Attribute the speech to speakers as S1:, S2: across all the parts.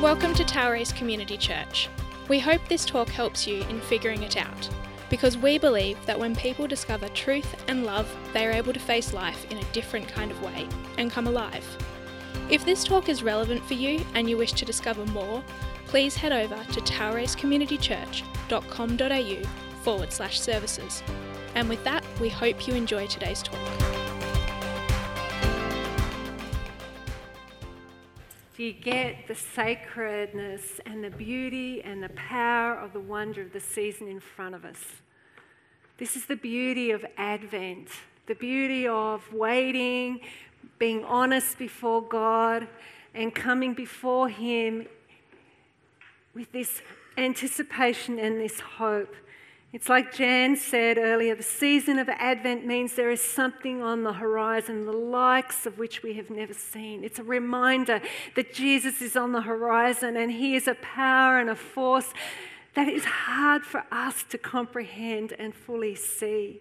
S1: Welcome to Towerace Community Church. We hope this talk helps you in figuring it out, because we believe that when people discover truth and love, they are able to face life in a different kind of way and come alive. If this talk is relevant for you and you wish to discover more, please head over to toweracecommunitychurch.com.au forward slash services. And with that, we hope you enjoy today's talk.
S2: Do you get the sacredness and the beauty and the power of the wonder of the season in front of us? This is the beauty of Advent, the beauty of waiting, being honest before God, and coming before Him with this anticipation and this hope. It's like Jan said earlier the season of Advent means there is something on the horizon, the likes of which we have never seen. It's a reminder that Jesus is on the horizon and he is a power and a force that is hard for us to comprehend and fully see.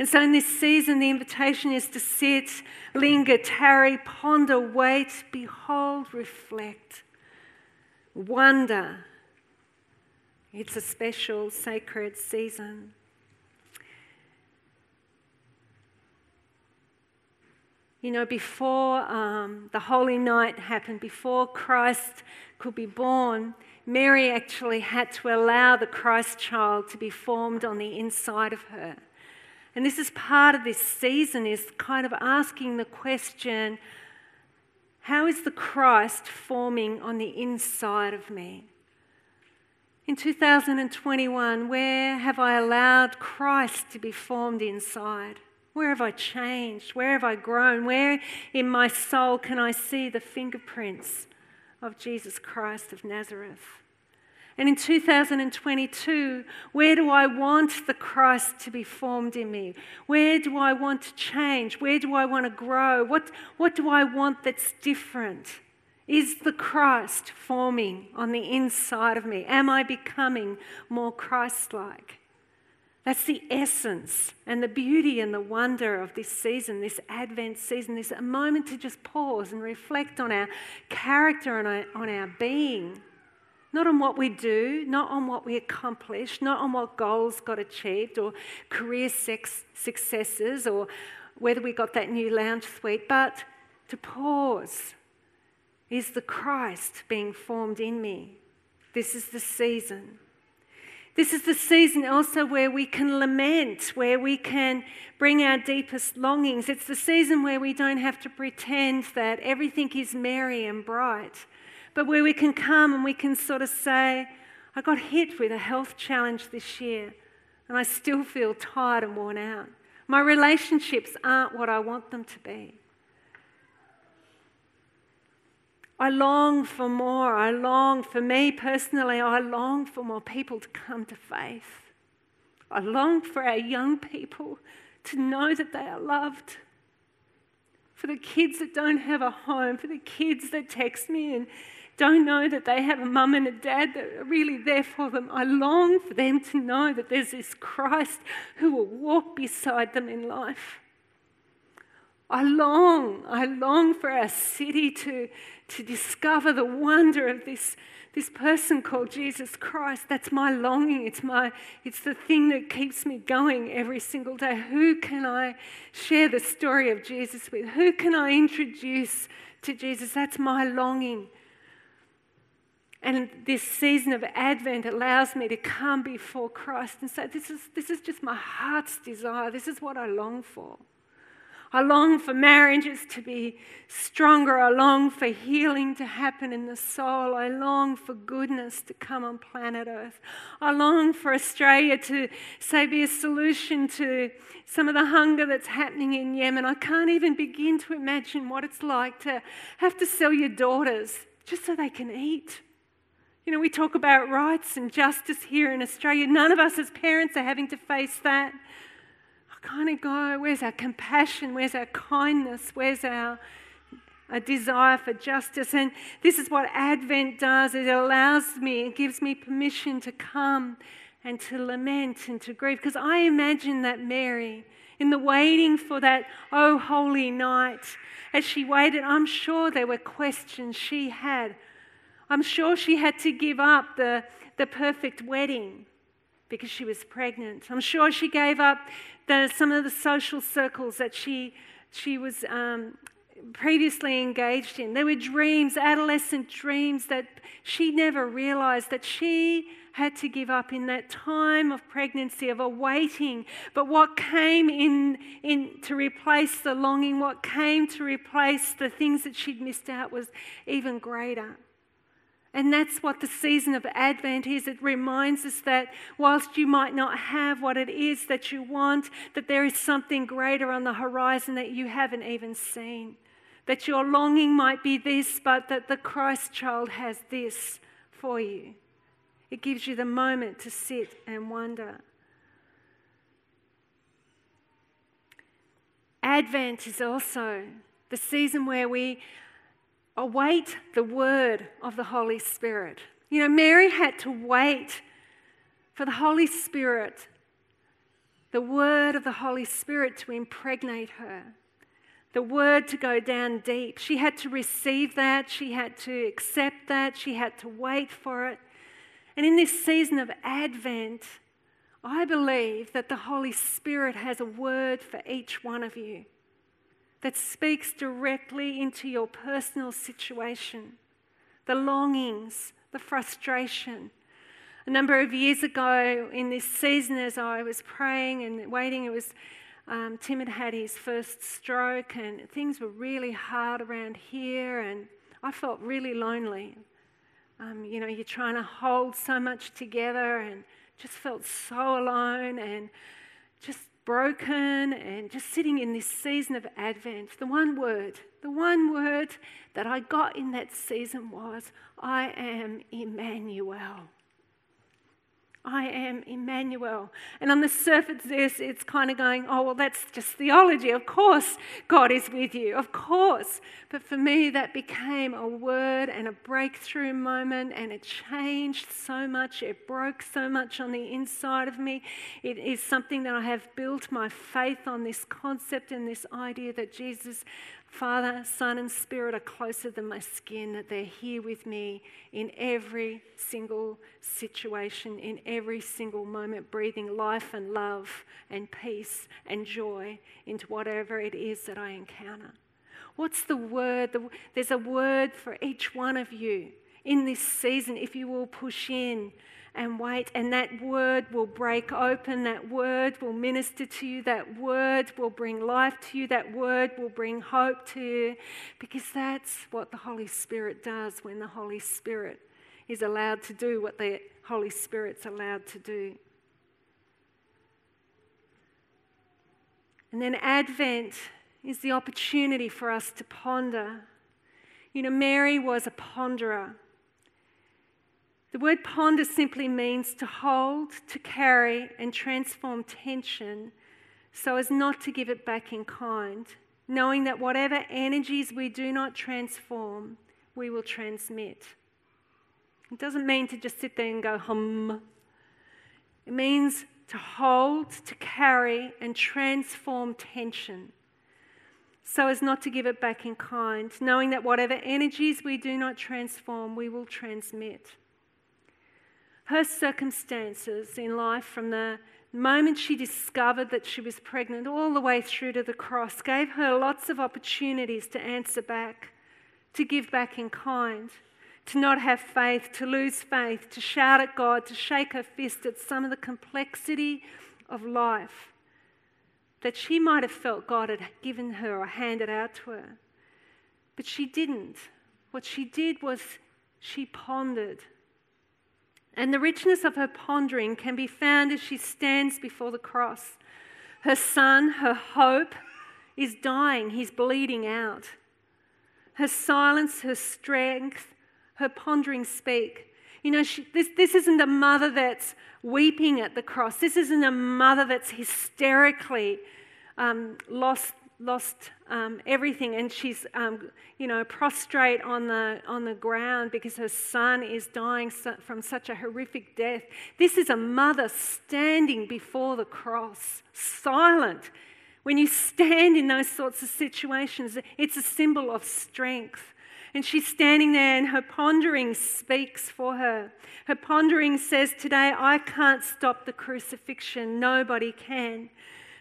S2: And so, in this season, the invitation is to sit, linger, tarry, ponder, wait, behold, reflect, wonder it's a special, sacred season. You know, before um, the Holy Night happened, before Christ could be born, Mary actually had to allow the Christ child to be formed on the inside of her. And this is part of this season, is kind of asking the question how is the Christ forming on the inside of me? In 2021, where have I allowed Christ to be formed inside? Where have I changed? Where have I grown? Where in my soul can I see the fingerprints of Jesus Christ of Nazareth? And in 2022, where do I want the Christ to be formed in me? Where do I want to change? Where do I want to grow? What, what do I want that's different? Is the Christ forming on the inside of me? Am I becoming more Christ like? That's the essence and the beauty and the wonder of this season, this Advent season, this a moment to just pause and reflect on our character and on our being. Not on what we do, not on what we accomplish, not on what goals got achieved or career sex successes or whether we got that new lounge suite, but to pause is the Christ being formed in me. This is the season. This is the season also where we can lament, where we can bring our deepest longings. It's the season where we don't have to pretend that everything is merry and bright, but where we can come and we can sort of say, I got hit with a health challenge this year and I still feel tired and worn out. My relationships aren't what I want them to be. I long for more. I long, for me personally, I long for more people to come to faith. I long for our young people to know that they are loved. For the kids that don't have a home, for the kids that text me and don't know that they have a mum and a dad that are really there for them. I long for them to know that there's this Christ who will walk beside them in life. I long, I long for our city to, to discover the wonder of this, this person called Jesus Christ. That's my longing. It's, my, it's the thing that keeps me going every single day. Who can I share the story of Jesus with? Who can I introduce to Jesus? That's my longing. And this season of Advent allows me to come before Christ and say, This is, this is just my heart's desire. This is what I long for. I long for marriages to be stronger. I long for healing to happen in the soul. I long for goodness to come on planet Earth. I long for Australia to, say, be a solution to some of the hunger that's happening in Yemen. I can't even begin to imagine what it's like to have to sell your daughters just so they can eat. You know, we talk about rights and justice here in Australia. None of us as parents are having to face that kind of go, where's our compassion? Where's our kindness? Where's our a desire for justice. And this is what Advent does it allows me, it gives me permission to come and to lament and to grieve. Because I imagine that Mary, in the waiting for that oh holy night, as she waited, I'm sure there were questions she had I'm sure she had to give up the, the perfect wedding because she was pregnant. I'm sure she gave up the, some of the social circles that she, she was um, previously engaged in. There were dreams, adolescent dreams that she never realized that she had to give up in that time of pregnancy, of awaiting. But what came in, in to replace the longing, what came to replace the things that she'd missed out was even greater. And that's what the season of Advent is. It reminds us that whilst you might not have what it is that you want, that there is something greater on the horizon that you haven't even seen. That your longing might be this, but that the Christ child has this for you. It gives you the moment to sit and wonder. Advent is also the season where we await the word of the Holy Spirit. You know, Mary had to wait for the Holy Spirit, the word of the Holy Spirit to impregnate her, the word to go down deep. She had to receive that, she had to accept that, she had to wait for it. And in this season of Advent, I believe that the Holy Spirit has a word for each one of you that speaks directly into your personal situation, the longings, the frustration. A number of years ago, in this season, as I was praying and waiting, it was um, Tim had had his first stroke, and things were really hard around here, and I felt really lonely. Um, you know, you're trying to hold so much together, and just felt so alone, and just broken and just sitting in this season of Advent, the one word, the one word that I got in that season was, I am Emmanuel. I am Emmanuel. And on the surface, this, it's kind of going, oh, well, that's just theology. Of course, God is with you. Of course. But for me, that became a word and a breakthrough moment, and it changed so much. It broke so much on the inside of me. It is something that I have built my faith on this concept and this idea that Jesus Father, Son, and Spirit are closer than my skin, that they're here with me in every single situation, in every single moment, breathing life and love and peace and joy into whatever it is that I encounter. What's the word? There's a word for each one of you in this season if you will push in and wait. And that word will break open. That word will minister to you. That word will bring life to you. That word will bring hope to you. Because that's what the Holy Spirit does when the Holy Spirit is allowed to do what the Holy Spirit's allowed to do. And then Advent is the opportunity for us to ponder. You know, Mary was a ponderer. The word ponder simply means to hold, to carry, and transform tension so as not to give it back in kind, knowing that whatever energies we do not transform, we will transmit. It doesn't mean to just sit there and go hum. It means to hold, to carry, and transform tension so as not to give it back in kind, knowing that whatever energies we do not transform, we will transmit her circumstances in life from the moment she discovered that she was pregnant all the way through to the cross gave her lots of opportunities to answer back, to give back in kind, to not have faith, to lose faith, to shout at God, to shake her fist at some of the complexity of life that she might have felt God had given her or handed out to her. But she didn't. What she did was she pondered and the richness of her pondering can be found as she stands before the cross. Her son, her hope, is dying, he's bleeding out. Her silence, her strength, her pondering speak. You know, she, this, this isn't a mother that's weeping at the cross. This isn't a mother that's hysterically um, lost lost um, everything and she's um, you know prostrate on the on the ground because her son is dying from such a horrific death this is a mother standing before the cross silent when you stand in those sorts of situations it's a symbol of strength And she's standing there, and her pondering speaks for her. Her pondering says, Today I can't stop the crucifixion. Nobody can.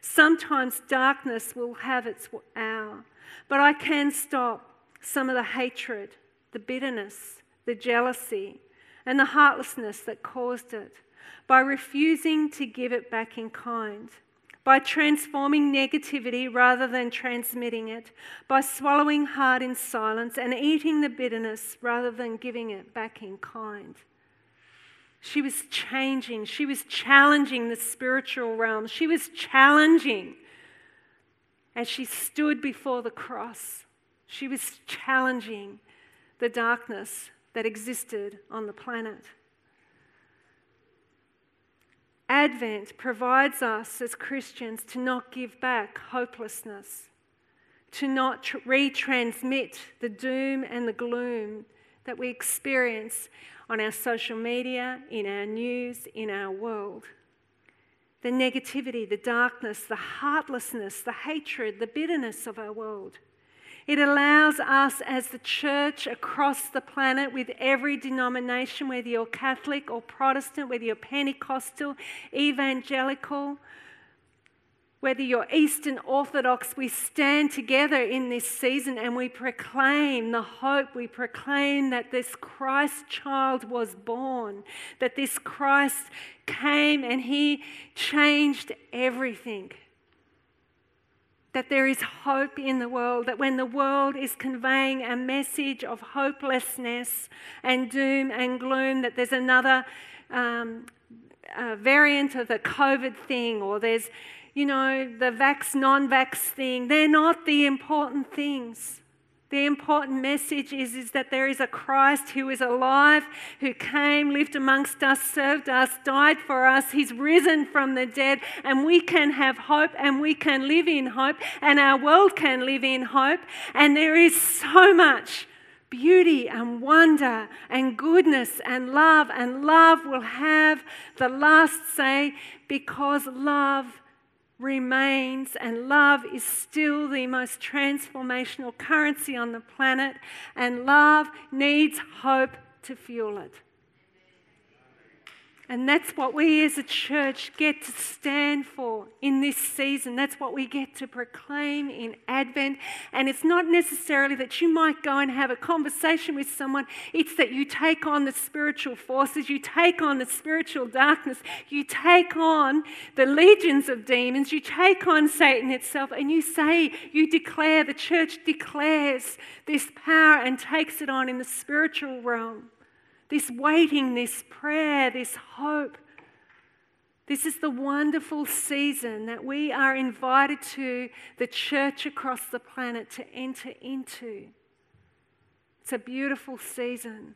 S2: Sometimes darkness will have its hour, but I can stop some of the hatred, the bitterness, the jealousy, and the heartlessness that caused it by refusing to give it back in kind by transforming negativity rather than transmitting it, by swallowing hard in silence and eating the bitterness rather than giving it back in kind. She was changing, she was challenging the spiritual realm, she was challenging as she stood before the cross. She was challenging the darkness that existed on the planet. Advent provides us as Christians to not give back hopelessness, to not tr- retransmit the doom and the gloom that we experience on our social media, in our news, in our world. The negativity, the darkness, the heartlessness, the hatred, the bitterness of our world. It allows us as the church across the planet, with every denomination, whether you're Catholic or Protestant, whether you're Pentecostal, evangelical, whether you're Eastern Orthodox, we stand together in this season and we proclaim the hope. We proclaim that this Christ child was born, that this Christ came and he changed everything that there is hope in the world, that when the world is conveying a message of hopelessness and doom and gloom, that there's another um, variant of the COVID thing, or there's, you know, the vax non vax thing. They're not the important things. The important message is, is that there is a Christ who is alive, who came, lived amongst us, served us, died for us. He's risen from the dead, and we can have hope and we can live in hope, and our world can live in hope. And there is so much beauty and wonder and goodness and love, and love will have the last say because love remains, and love is still the most transformational currency on the planet, and love needs hope to fuel it. And that's what we as a church get to stand for in this season. That's what we get to proclaim in Advent. And it's not necessarily that you might go and have a conversation with someone, it's that you take on the spiritual forces, you take on the spiritual darkness, you take on the legions of demons, you take on Satan itself, and you say, you declare, the church declares this power and takes it on in the spiritual realm this waiting, this prayer, this hope. This is the wonderful season that we are invited to, the church across the planet, to enter into. It's a beautiful season.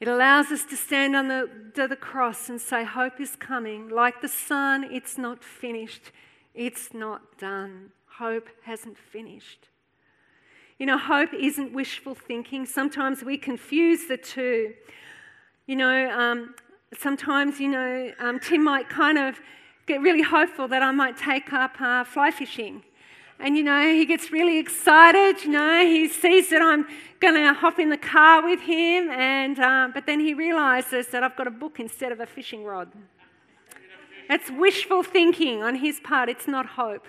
S2: It allows us to stand on the, the cross and say, Hope is coming. Like the sun, it's not finished, it's not done. Hope hasn't finished. You know, hope isn't wishful thinking. Sometimes we confuse the two. You know, um, sometimes, you know, um, Tim might kind of get really hopeful that I might take up uh, fly fishing. And, you know, he gets really excited. You know, he sees that I'm going to hop in the car with him. And, uh, but then he realizes that I've got a book instead of a fishing rod. It's wishful thinking on his part, it's not hope.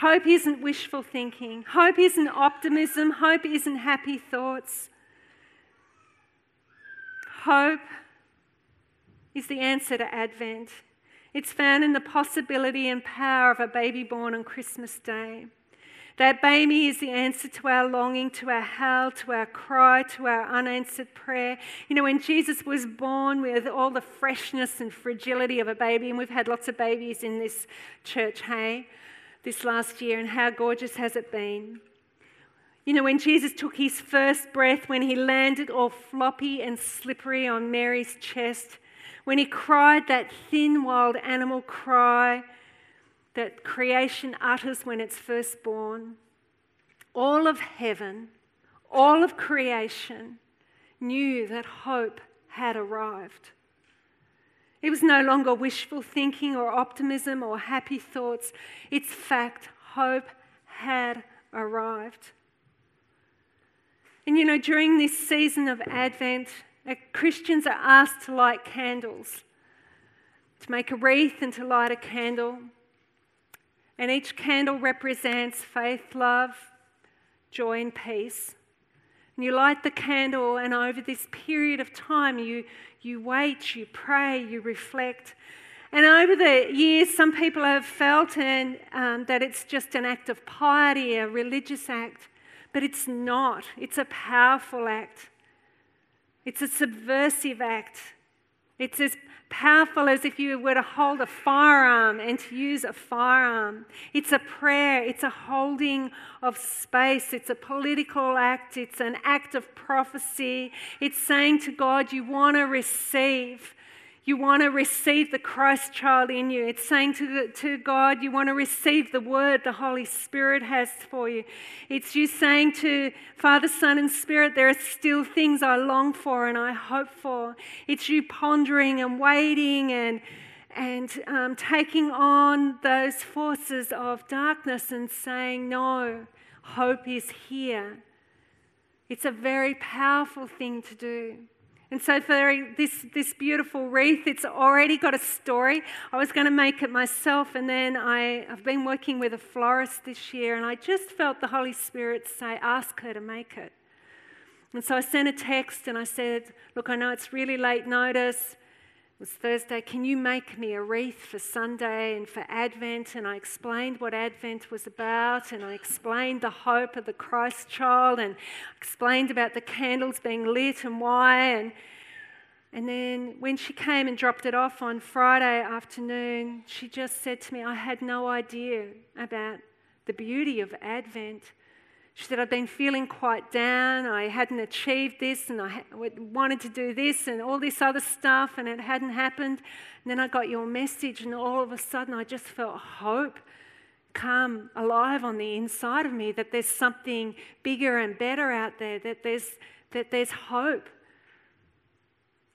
S2: Hope isn't wishful thinking. Hope isn't optimism. Hope isn't happy thoughts. Hope is the answer to Advent. It's found in the possibility and power of a baby born on Christmas Day. That baby is the answer to our longing, to our howl, to our cry, to our unanswered prayer. You know, when Jesus was born with all the freshness and fragility of a baby, and we've had lots of babies in this church, hey? This last year, and how gorgeous has it been? You know, when Jesus took his first breath, when he landed all floppy and slippery on Mary's chest, when he cried that thin, wild animal cry that creation utters when it's first born, all of heaven, all of creation knew that hope had arrived. It was no longer wishful thinking or optimism or happy thoughts. It's fact, hope had arrived. And you know, during this season of Advent, uh, Christians are asked to light candles, to make a wreath and to light a candle. And each candle represents faith, love, joy, and peace. And you light the candle, and over this period of time, you, you wait, you pray, you reflect. And over the years, some people have felt and, um, that it's just an act of piety, a religious act, but it's not. It's a powerful act. It's a subversive act. It's as powerful as if you were to hold a firearm and to use a firearm. It's a prayer, it's a holding of space, it's a political act, it's an act of prophecy. It's saying to God, You want to receive. You want to receive the Christ child in you. It's saying to, to God, you want to receive the word the Holy Spirit has for you. It's you saying to Father, Son, and Spirit, there are still things I long for and I hope for. It's you pondering and waiting and, and um, taking on those forces of darkness and saying, No, hope is here. It's a very powerful thing to do. And so for this, this beautiful wreath, it's already got a story. I was going to make it myself, and then I, I've been working with a florist this year, and I just felt the Holy Spirit say, ask her to make it. And so I sent a text and I said, Look, I know it's really late notice. Was Thursday. Can you make me a wreath for Sunday and for Advent? And I explained what Advent was about, and I explained the hope of the Christ child, and explained about the candles being lit and why. And, and then when she came and dropped it off on Friday afternoon, she just said to me, I had no idea about the beauty of Advent. She said, I'd been feeling quite down. I hadn't achieved this and I wanted to do this and all this other stuff, and it hadn't happened. And then I got your message, and all of a sudden I just felt hope come alive on the inside of me that there's something bigger and better out there, that there's, that there's hope.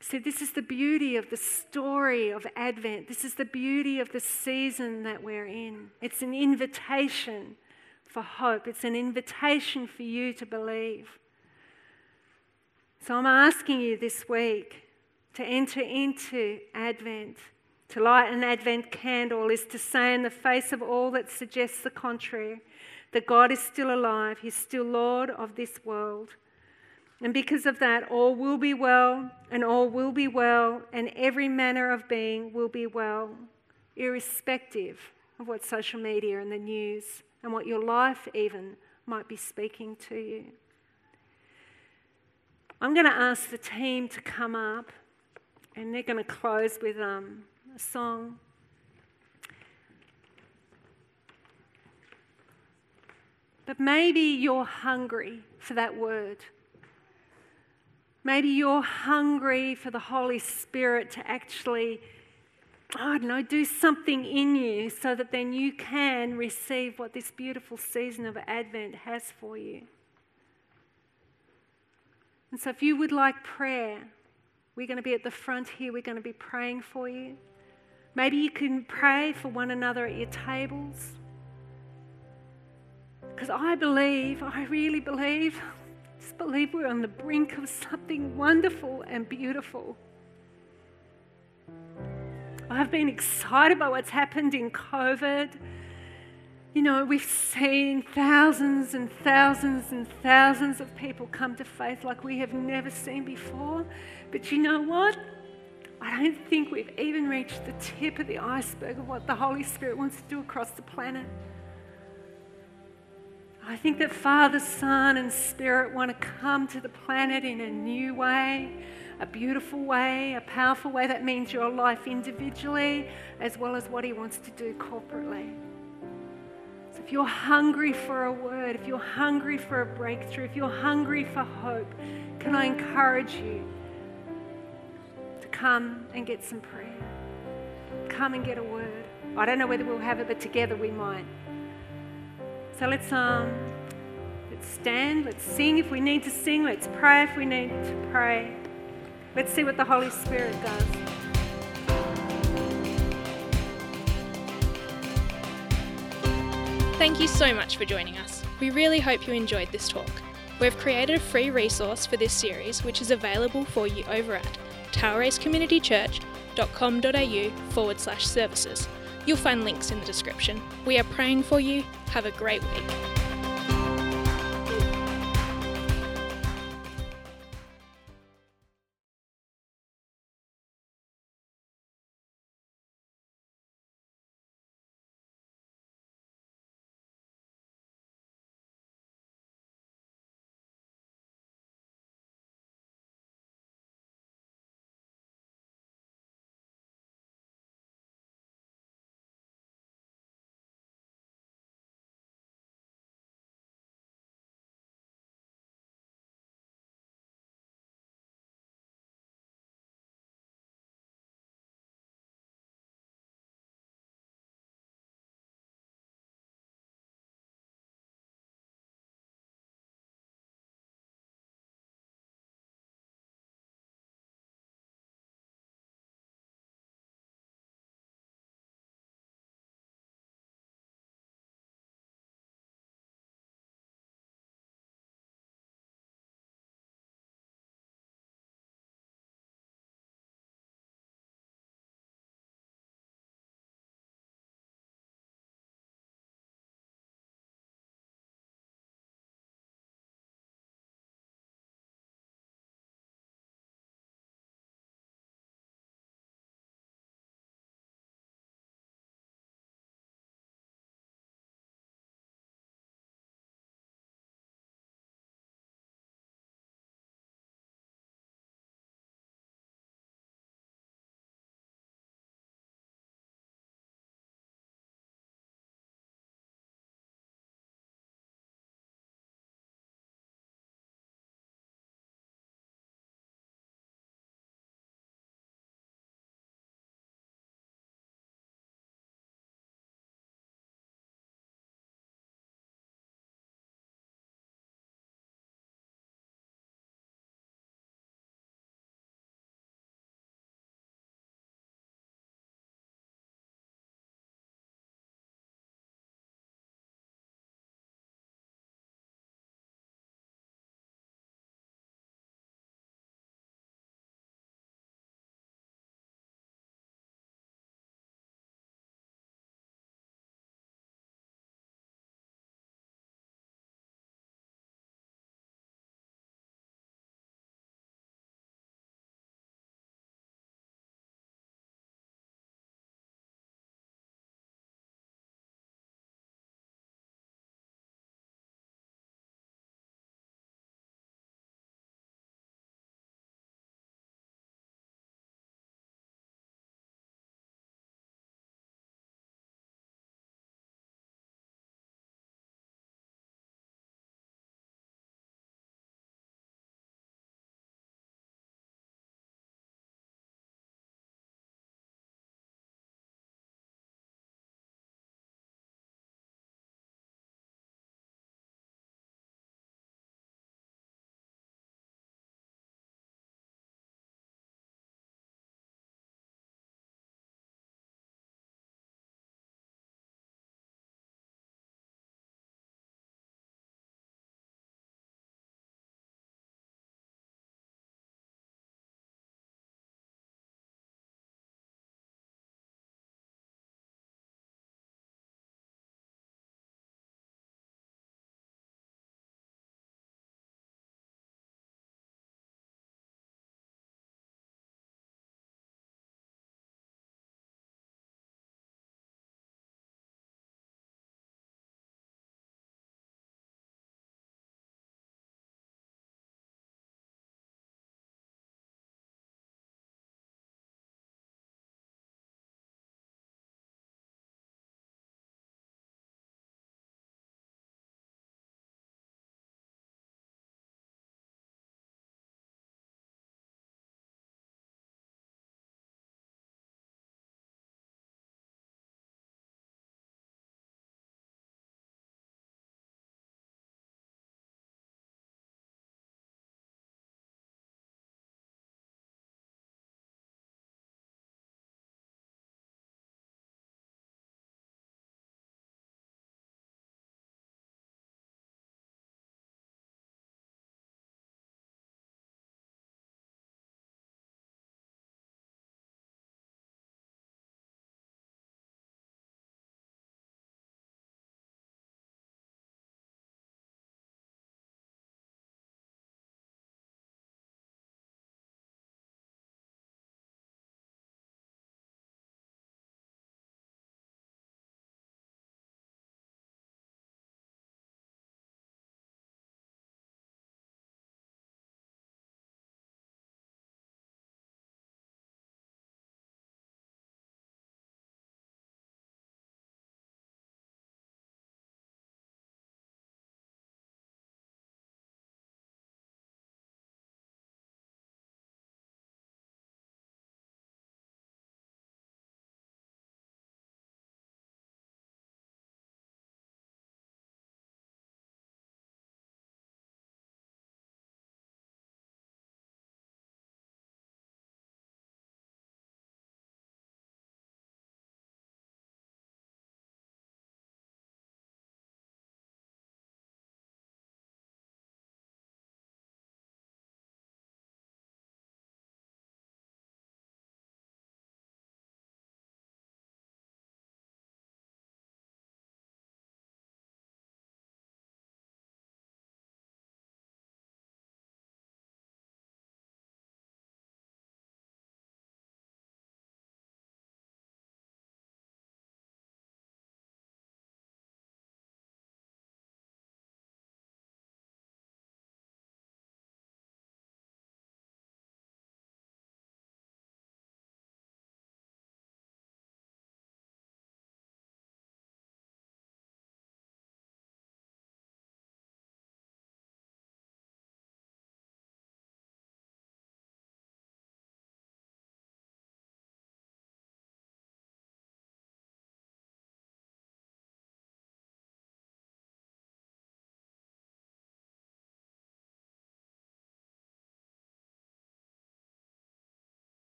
S2: See, this is the beauty of the story of Advent. This is the beauty of the season that we're in. It's an invitation for hope. It's an invitation for you to believe. So I'm asking you this week to enter into Advent. To light an Advent candle is to say, in the face of all that suggests the contrary, that God is still alive, He's still Lord of this world. And because of that, all will be well, and all will be well, and every manner of being will be well, irrespective of what social media and the news and what your life even might be speaking to you. I'm going to ask the team to come up, and they're going to close with um, a song. But maybe you're hungry for that word. Maybe you're hungry for the Holy Spirit to actually I don't do something in you so that then you can receive what this beautiful season of Advent has for you. And so, if you would like prayer, we're going to be at the front here, we're going to be praying for you. Maybe you can pray for one another at your tables. Because I believe, I really believe, just believe we're on the brink of something wonderful and beautiful. I've been excited by what's happened in COVID. You know, we've seen thousands and thousands and thousands of people come to faith like we have never seen before. But you know what? I don't think we've even reached the tip of the iceberg of what the Holy Spirit wants to do across the planet. I think that Father, Son, and Spirit want to come to the planet in a new way a beautiful way, a powerful way that means your life individually as well as what He wants to do corporately. So if you're hungry for a word, if you're hungry for a breakthrough, if you're hungry for hope, can I encourage you to come and get some prayer? Come and get a word. I don't know whether we'll have it, but together we might. So let's um let's stand, let's sing if we need to sing, let's pray if we need to pray. Let's see what the Holy Spirit does.
S1: Thank you so much for joining us. We really hope you enjoyed this talk. We've created a free resource for this series which is available for you over at toweracecommunitychurch.com.au forward slash services. You'll find links in the description. We are praying for you. Have a great week.